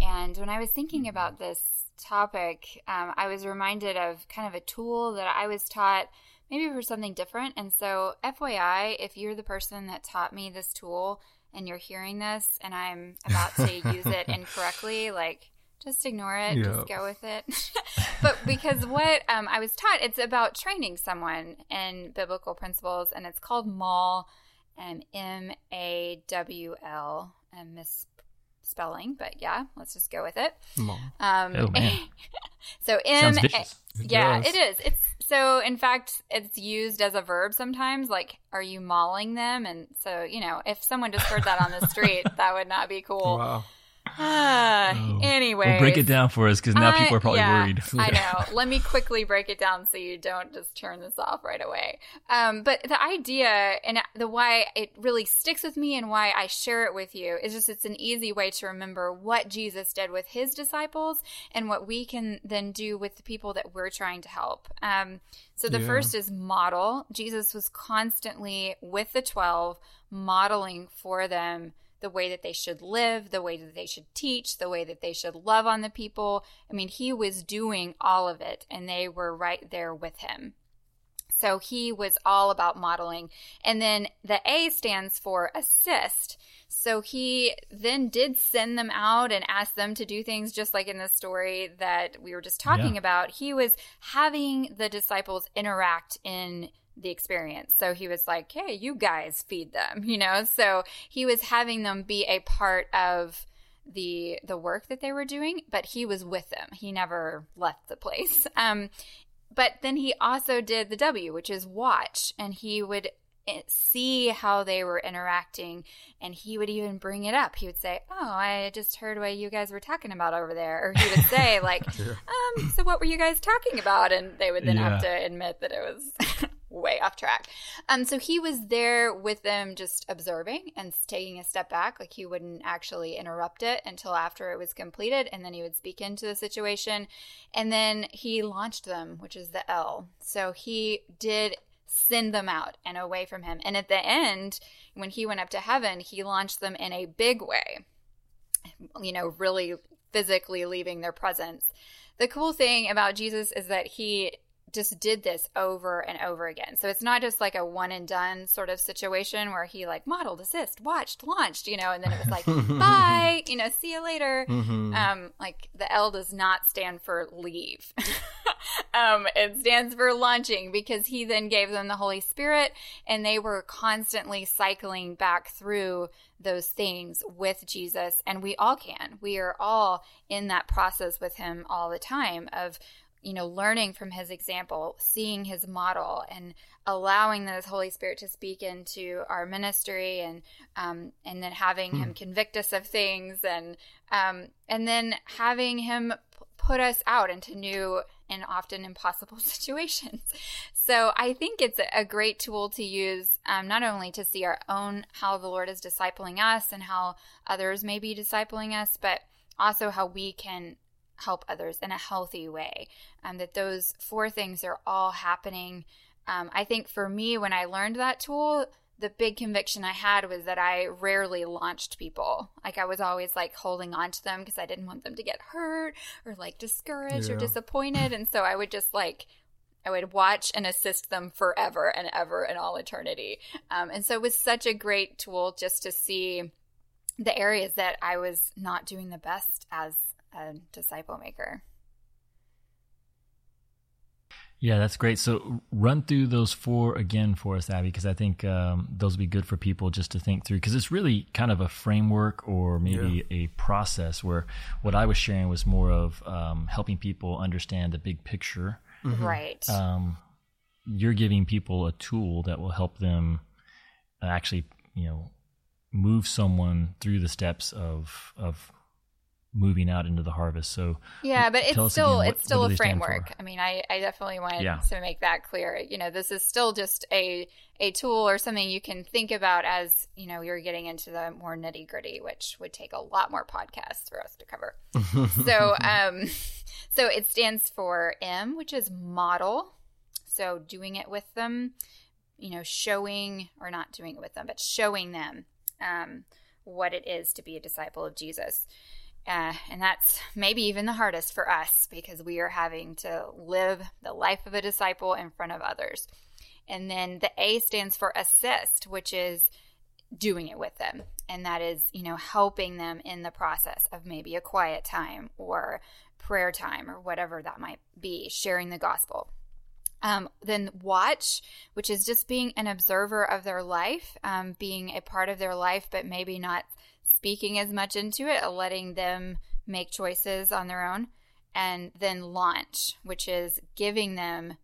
and when i was thinking mm-hmm. about this topic um, i was reminded of kind of a tool that i was taught maybe for something different and so fyi if you're the person that taught me this tool and you're hearing this and I'm about to use it incorrectly, like just ignore it, yep. just go with it. but because what um, I was taught, it's about training someone in biblical principles, and it's called MAWL, M A W L, and M A W L, and misspelling, but yeah, let's just go with it. MAWL. Um, oh man. so M, yeah, it is. It's so, in fact, it's used as a verb sometimes. Like, are you mauling them? And so, you know, if someone just heard that on the street, that would not be cool. Wow. Uh, oh. Anyway, well, break it down for us because now people are probably yeah, worried. I know. Let me quickly break it down so you don't just turn this off right away. Um, but the idea and the why it really sticks with me and why I share it with you is just it's an easy way to remember what Jesus did with his disciples and what we can then do with the people that we're trying to help. Um, so the yeah. first is model. Jesus was constantly with the 12, modeling for them the way that they should live, the way that they should teach, the way that they should love on the people. I mean, he was doing all of it and they were right there with him. So he was all about modeling. And then the A stands for assist. So he then did send them out and ask them to do things just like in the story that we were just talking yeah. about. He was having the disciples interact in the experience. So he was like, hey, you guys feed them, you know? So he was having them be a part of the the work that they were doing, but he was with them. He never left the place. Um, but then he also did the W, which is watch, and he would eh, see how they were interacting and he would even bring it up he would say oh i just heard what you guys were talking about over there or he would say like um so what were you guys talking about and they would then yeah. have to admit that it was way off track. Um, so he was there with them, just observing and taking a step back. Like he wouldn't actually interrupt it until after it was completed, and then he would speak into the situation. And then he launched them, which is the L. So he did send them out and away from him. And at the end, when he went up to heaven, he launched them in a big way. You know, really physically leaving their presence. The cool thing about Jesus is that he just did this over and over again. So it's not just like a one and done sort of situation where he like modeled, assist, watched, launched, you know, and then it was like, bye, you know, see you later. Mm-hmm. Um, like the L does not stand for leave. um, it stands for launching because he then gave them the Holy Spirit and they were constantly cycling back through those things with Jesus. And we all can. We are all in that process with him all the time of you know, learning from his example, seeing his model, and allowing the Holy Spirit to speak into our ministry, and um, and then having hmm. him convict us of things, and um, and then having him p- put us out into new and often impossible situations. So I think it's a great tool to use, um, not only to see our own how the Lord is discipling us and how others may be discipling us, but also how we can help others in a healthy way. Um, that those four things are all happening. Um, I think for me, when I learned that tool, the big conviction I had was that I rarely launched people. Like I was always like holding on to them because I didn't want them to get hurt or like discouraged yeah. or disappointed. And so I would just like, I would watch and assist them forever and ever in all eternity. Um, and so it was such a great tool just to see the areas that I was not doing the best as a disciple maker. Yeah, that's great. So run through those four again for us, Abby, because I think um, those would be good for people just to think through. Because it's really kind of a framework or maybe yeah. a process where what I was sharing was more of um, helping people understand the big picture. Mm-hmm. Right. Um, you're giving people a tool that will help them actually, you know, move someone through the steps of of moving out into the harvest. So yeah, but it's still what, it's still a framework. I mean, I, I definitely want yeah. to make that clear. You know, this is still just a a tool or something you can think about as you know you're getting into the more nitty gritty, which would take a lot more podcasts for us to cover. so um, so it stands for M, which is model. So doing it with them, you know, showing or not doing it with them, but showing them um, what it is to be a disciple of Jesus. Uh, and that's maybe even the hardest for us because we are having to live the life of a disciple in front of others. And then the A stands for assist, which is doing it with them. And that is, you know, helping them in the process of maybe a quiet time or prayer time or whatever that might be, sharing the gospel. Um, then watch, which is just being an observer of their life, um, being a part of their life, but maybe not speaking as much into it, letting them make choices on their own. And then launch, which is giving them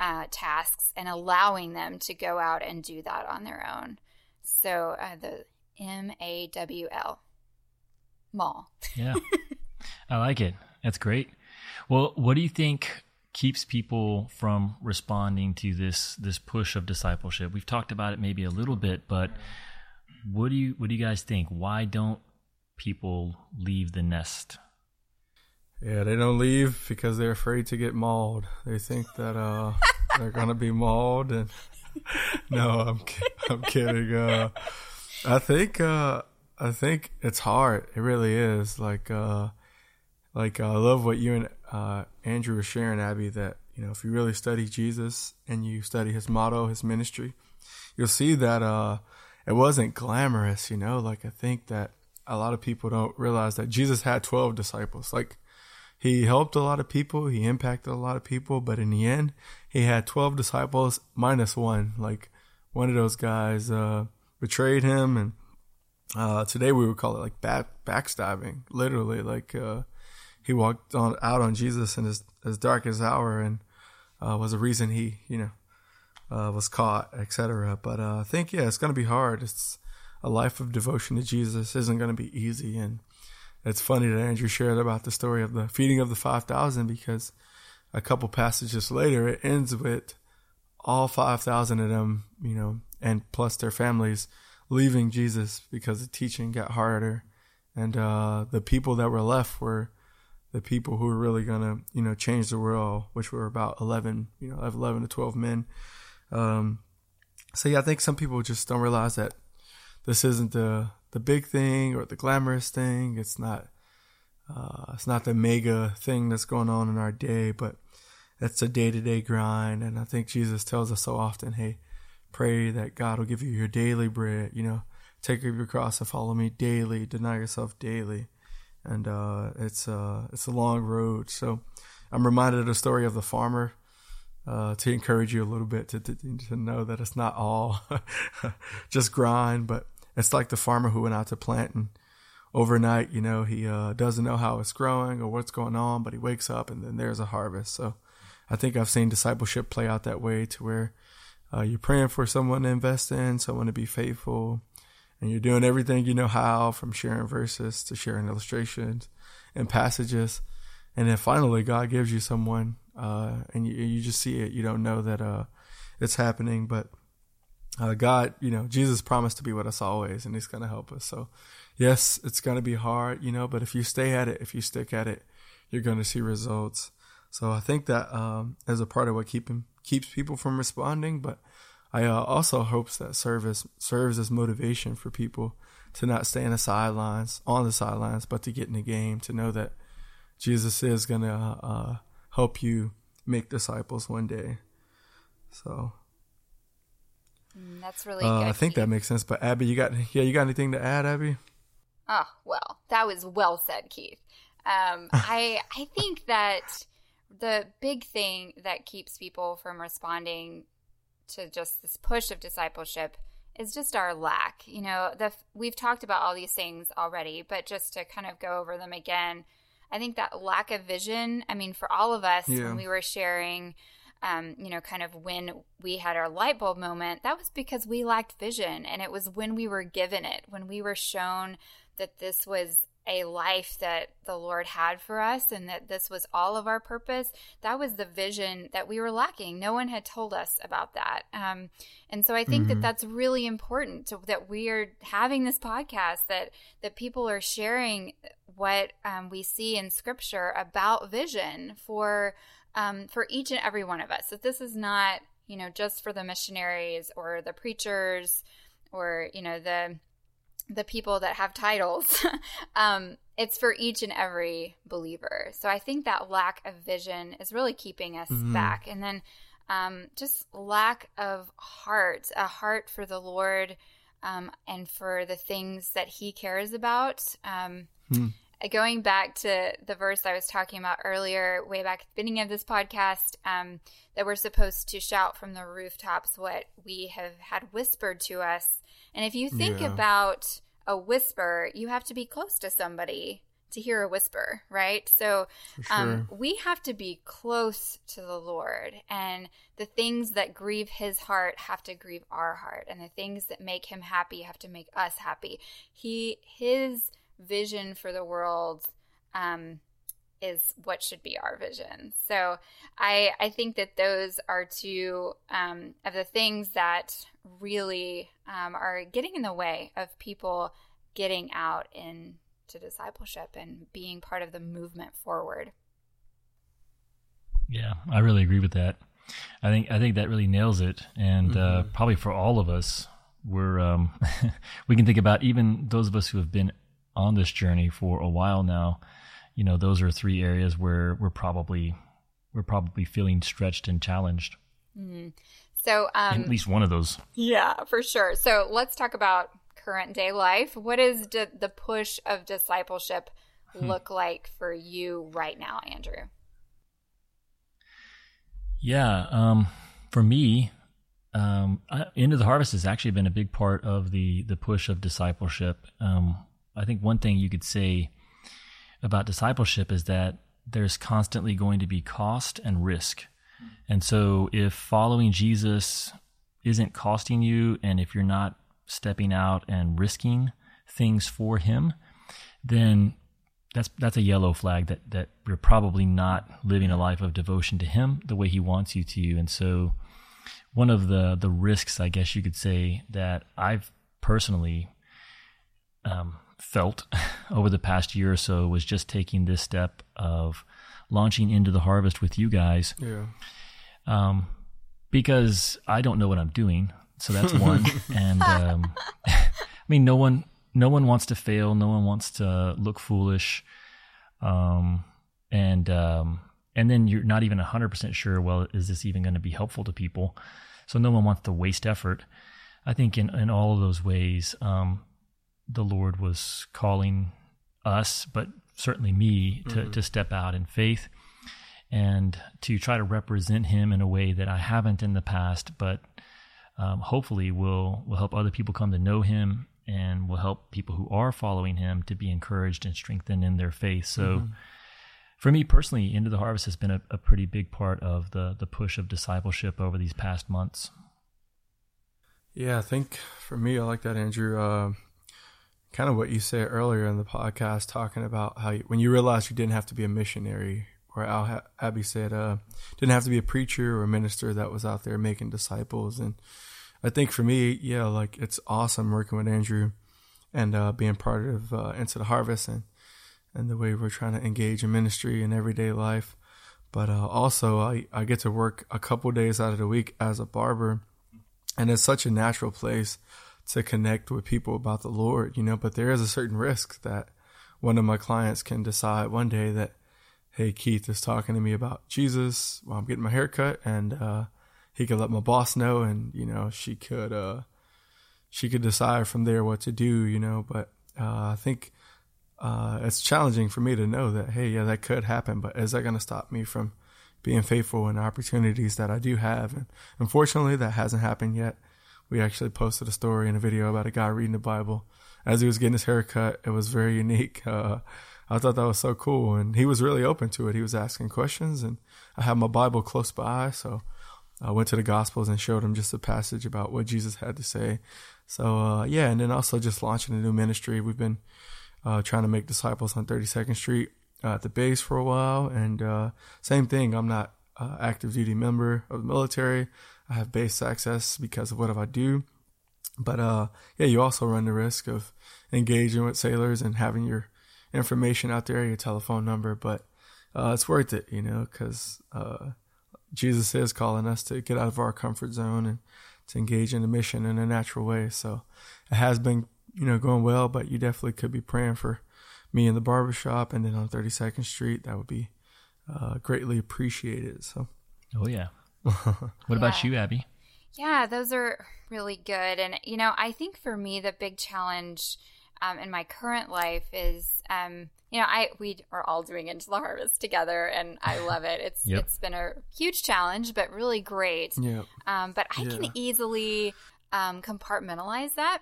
uh, tasks and allowing them to go out and do that on their own. So uh, the M A W L, mall. yeah, I like it. That's great. Well, what do you think keeps people from responding to this this push of discipleship? We've talked about it maybe a little bit, but what do you what do you guys think? Why don't people leave the nest? Yeah, they don't leave because they're afraid to get mauled. They think that uh, they're gonna be mauled, and no, I'm I'm kidding. Uh, I think uh, I think it's hard. It really is. Like uh, like uh, I love what you and uh, Andrew were sharing, Abby. That you know, if you really study Jesus and you study his motto, his ministry, you'll see that it wasn't glamorous, you know. Like I think that a lot of people don't realize that Jesus had twelve disciples. Like he helped a lot of people, he impacted a lot of people, but in the end, he had twelve disciples minus one. Like one of those guys uh, betrayed him, and uh, today we would call it like back backstabbing. Literally, like uh, he walked on out on Jesus in his his darkest hour, and uh, was the reason he, you know, uh, was caught, etc. But uh, I think yeah, it's going to be hard. It's a life of devotion to Jesus isn't going to be easy, and it's funny that Andrew shared about the story of the feeding of the five thousand because a couple passages later it ends with all five thousand of them, you know, and plus their families leaving Jesus because the teaching got harder, and uh, the people that were left were the people who were really gonna, you know, change the world, which were about eleven, you know, eleven to twelve men. Um, so yeah, I think some people just don't realize that this isn't the the big thing or the glamorous thing. It's not uh, it's not the mega thing that's going on in our day, but it's a day to day grind. And I think Jesus tells us so often, hey, pray that God will give you your daily bread. You know, take up your cross and follow me daily. Deny yourself daily, and uh, it's uh, it's a long road. So I'm reminded of the story of the farmer uh, to encourage you a little bit to, to, to know that it's not all just grind, but it's like the farmer who went out to plant and overnight, you know, he uh, doesn't know how it's growing or what's going on, but he wakes up and then there's a harvest. So I think I've seen discipleship play out that way to where uh, you're praying for someone to invest in, someone to be faithful, and you're doing everything you know how, from sharing verses to sharing illustrations and passages. And then finally, God gives you someone uh, and you, you just see it. You don't know that uh, it's happening, but uh, God, you know, Jesus promised to be with us always, and He's going to help us. So, yes, it's going to be hard, you know, but if you stay at it, if you stick at it, you're going to see results. So I think that um, is a part of what keep him, keeps people from responding, but I uh, also hopes that service serves as motivation for people to not stay in the sidelines, on the sidelines, but to get in the game, to know that Jesus is going to uh, help you make disciples one day. So mm, that's really uh, good. I think that makes sense. But Abby, you got yeah, you got anything to add, Abby? Oh well, that was well said, Keith. Um, I I think that the big thing that keeps people from responding to just this push of discipleship is just our lack. You know, the we've talked about all these things already, but just to kind of go over them again I think that lack of vision, I mean, for all of us, yeah. when we were sharing, um, you know, kind of when we had our light bulb moment, that was because we lacked vision. And it was when we were given it, when we were shown that this was a life that the Lord had for us and that this was all of our purpose. That was the vision that we were lacking. No one had told us about that. Um, and so I think mm-hmm. that that's really important to, that we are having this podcast, that, that people are sharing what um, we see in scripture about vision for, um, for each and every one of us. That this is not, you know, just for the missionaries or the preachers or, you know, the, the people that have titles. um, it's for each and every believer. So I think that lack of vision is really keeping us mm-hmm. back. And then um, just lack of heart, a heart for the Lord um, and for the things that He cares about. Um, hmm. Going back to the verse I was talking about earlier, way back at the beginning of this podcast, um, that we're supposed to shout from the rooftops what we have had whispered to us and if you think yeah. about a whisper, you have to be close to somebody to hear a whisper, right? So um, we have to be close to the Lord, and the things that grieve His heart have to grieve our heart, and the things that make Him happy have to make us happy. He His vision for the world um, is what should be our vision. So I I think that those are two um, of the things that really um, are getting in the way of people getting out into discipleship and being part of the movement forward. Yeah, I really agree with that. I think I think that really nails it, and uh, mm-hmm. uh, probably for all of us, we're um, we can think about even those of us who have been on this journey for a while now you know, those are three areas where we're probably we're probably feeling stretched and challenged. Mm-hmm. So, um, at least one of those. Yeah, for sure. So let's talk about current day life. What does d- the push of discipleship hmm. look like for you right now, Andrew? Yeah, um, for me, um, end of the harvest has actually been a big part of the the push of discipleship. Um, I think one thing you could say about discipleship is that there's constantly going to be cost and risk And so if following Jesus isn't costing you, and if you're not stepping out and risking things for him, then that's that's a yellow flag that that you're probably not living a life of devotion to him the way he wants you to. And so one of the the risks, I guess you could say, that I've personally um, felt over the past year or so was just taking this step of launching into the harvest with you guys. Yeah. Um, because I don't know what I'm doing. So that's one. and um, I mean, no one, no one wants to fail. No one wants to look foolish. Um, and um, and then you're not even hundred percent sure. Well, is this even going to be helpful to people? So no one wants to waste effort. I think in in all of those ways, um, the Lord was calling us, but certainly me, to, mm-hmm. to step out in faith and to try to represent Him in a way that I haven't in the past, but um, hopefully will will help other people come to know Him and will help people who are following Him to be encouraged and strengthened in their faith. So. Mm-hmm. For me personally, Into the Harvest has been a, a pretty big part of the the push of discipleship over these past months. Yeah, I think for me, I like that, Andrew. Uh, kind of what you said earlier in the podcast, talking about how you, when you realized you didn't have to be a missionary, or Al Abby said, uh, didn't have to be a preacher or a minister that was out there making disciples. And I think for me, yeah, like it's awesome working with Andrew and uh, being part of uh, Into the Harvest and and the way we're trying to engage in ministry and everyday life. But uh, also, I, I get to work a couple days out of the week as a barber, and it's such a natural place to connect with people about the Lord, you know, but there is a certain risk that one of my clients can decide one day that, hey, Keith is talking to me about Jesus while I'm getting my hair cut and, uh, he could let my boss know and, you know, she could, uh, she could decide from there what to do, you know, but, uh, I think, uh, it's challenging for me to know that, hey, yeah, that could happen, but is that going to stop me from being faithful in opportunities that I do have? And unfortunately, that hasn't happened yet we actually posted a story and a video about a guy reading the Bible as he was getting his haircut. It was very unique. Uh, I thought that was so cool, and he was really open to it. He was asking questions, and I had my Bible close by, so I went to the Gospels and showed him just a passage about what Jesus had to say. So uh, yeah, and then also just launching a new ministry. We've been uh, trying to make disciples on 32nd Street uh, at the base for a while, and uh, same thing. I'm not active duty member of the military. I have base access because of what I do. But uh, yeah, you also run the risk of engaging with sailors and having your information out there, your telephone number. But uh, it's worth it, you know, because uh, Jesus is calling us to get out of our comfort zone and to engage in the mission in a natural way. So it has been, you know, going well. But you definitely could be praying for me in the barbershop and then on 32nd Street. That would be uh, greatly appreciated. So. Oh yeah, what yeah. about you, Abby? Yeah, those are really good. And, you know, I think for me, the big challenge um, in my current life is, um, you know, I we are all doing into the harvest together, and I love it. It's yep. it's been a huge challenge, but really great. Yeah. Um, but I yeah. can easily um, compartmentalize that.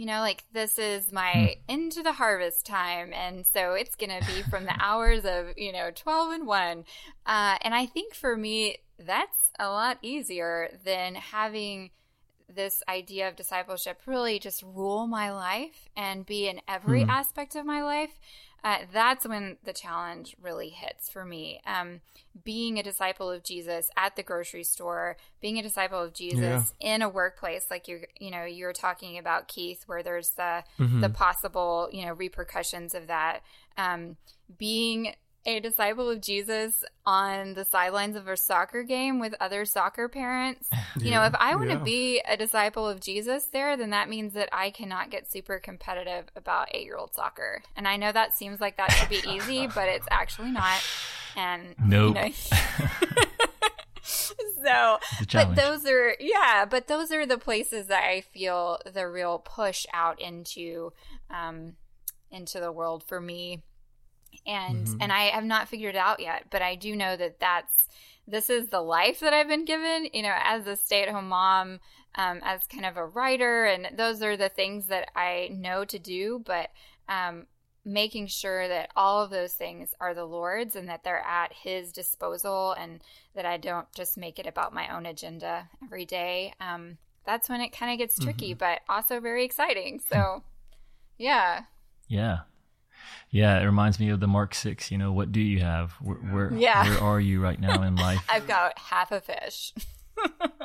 You know, like this is my hmm. into the harvest time, and so it's gonna be from the hours of you know twelve and one. Uh, and I think for me, that's a lot easier than having this idea of discipleship really just rule my life and be in every mm. aspect of my life. Uh, that's when the challenge really hits for me. Um, being a disciple of Jesus at the grocery store, being a disciple of Jesus yeah. in a workplace, like you, you know, you're talking about Keith, where there's the mm-hmm. the possible, you know, repercussions of that. Um, being a disciple of Jesus on the sidelines of a soccer game with other soccer parents. Yeah, you know, if I want to yeah. be a disciple of Jesus there, then that means that I cannot get super competitive about eight year old soccer. And I know that seems like that should be easy, but it's actually not. And nope. You know, so but those are yeah but those are the places that i feel the real push out into um into the world for me and mm-hmm. and I have not figured it out yet, but I do know that that's this is the life that I've been given. You know, as a stay at home mom, um, as kind of a writer, and those are the things that I know to do. But um, making sure that all of those things are the Lord's and that they're at His disposal and that I don't just make it about my own agenda every day. Um, that's when it kind of gets tricky, mm-hmm. but also very exciting. So, yeah. Yeah. Yeah, it reminds me of the Mark Six. You know, what do you have? Where, where, yeah. where are you right now in life? I've got half a fish.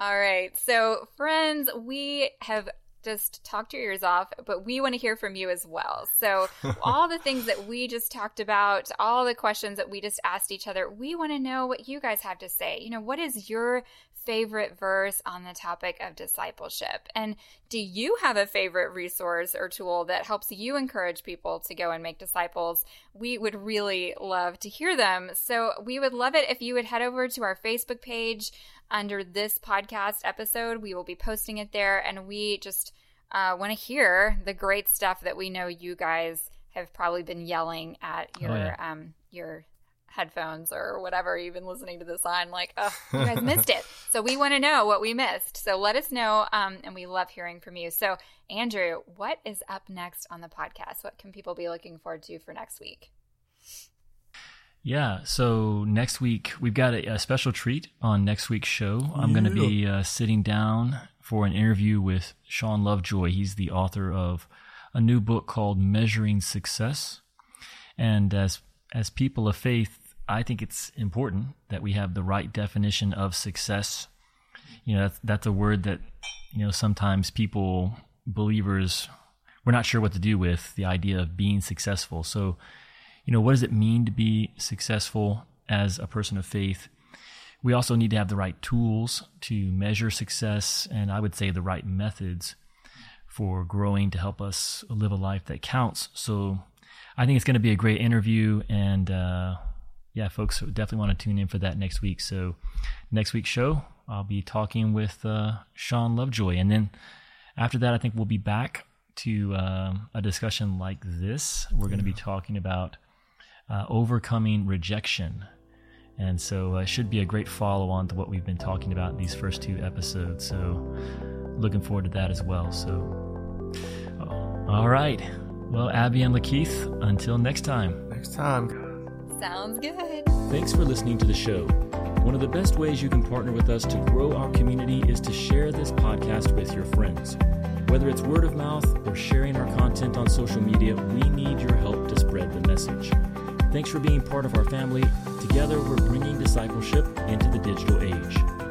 All right. So, friends, we have just talked your ears off, but we want to hear from you as well. So, all the things that we just talked about, all the questions that we just asked each other, we want to know what you guys have to say. You know, what is your favorite verse on the topic of discipleship? And do you have a favorite resource or tool that helps you encourage people to go and make disciples? We would really love to hear them. So, we would love it if you would head over to our Facebook page under this podcast episode. We will be posting it there, and we just uh, want to hear the great stuff that we know you guys have probably been yelling at your oh, yeah. um, your headphones or whatever you've been listening to this on like oh you guys missed it so we want to know what we missed so let us know um, and we love hearing from you so andrew what is up next on the podcast what can people be looking forward to for next week yeah. So next week we've got a, a special treat on next week's show. I'm going to be uh, sitting down for an interview with Sean Lovejoy. He's the author of a new book called Measuring Success. And as as people of faith, I think it's important that we have the right definition of success. You know, that's, that's a word that you know sometimes people believers we're not sure what to do with the idea of being successful. So you know, what does it mean to be successful as a person of faith? We also need to have the right tools to measure success, and I would say the right methods for growing to help us live a life that counts. So I think it's going to be a great interview, and uh, yeah, folks definitely want to tune in for that next week. So next week's show, I'll be talking with uh, Sean Lovejoy, and then after that, I think we'll be back to um, a discussion like this. We're going to be talking about uh, overcoming rejection. And so uh, it should be a great follow on to what we've been talking about in these first two episodes. So looking forward to that as well. So, all right. Well, Abby and Lakeith, until next time. Next time. Sounds good. Thanks for listening to the show. One of the best ways you can partner with us to grow our community is to share this podcast with your friends. Whether it's word of mouth or sharing our content on social media, we need your help to spread the message. Thanks for being part of our family. Together, we're bringing discipleship into the digital age.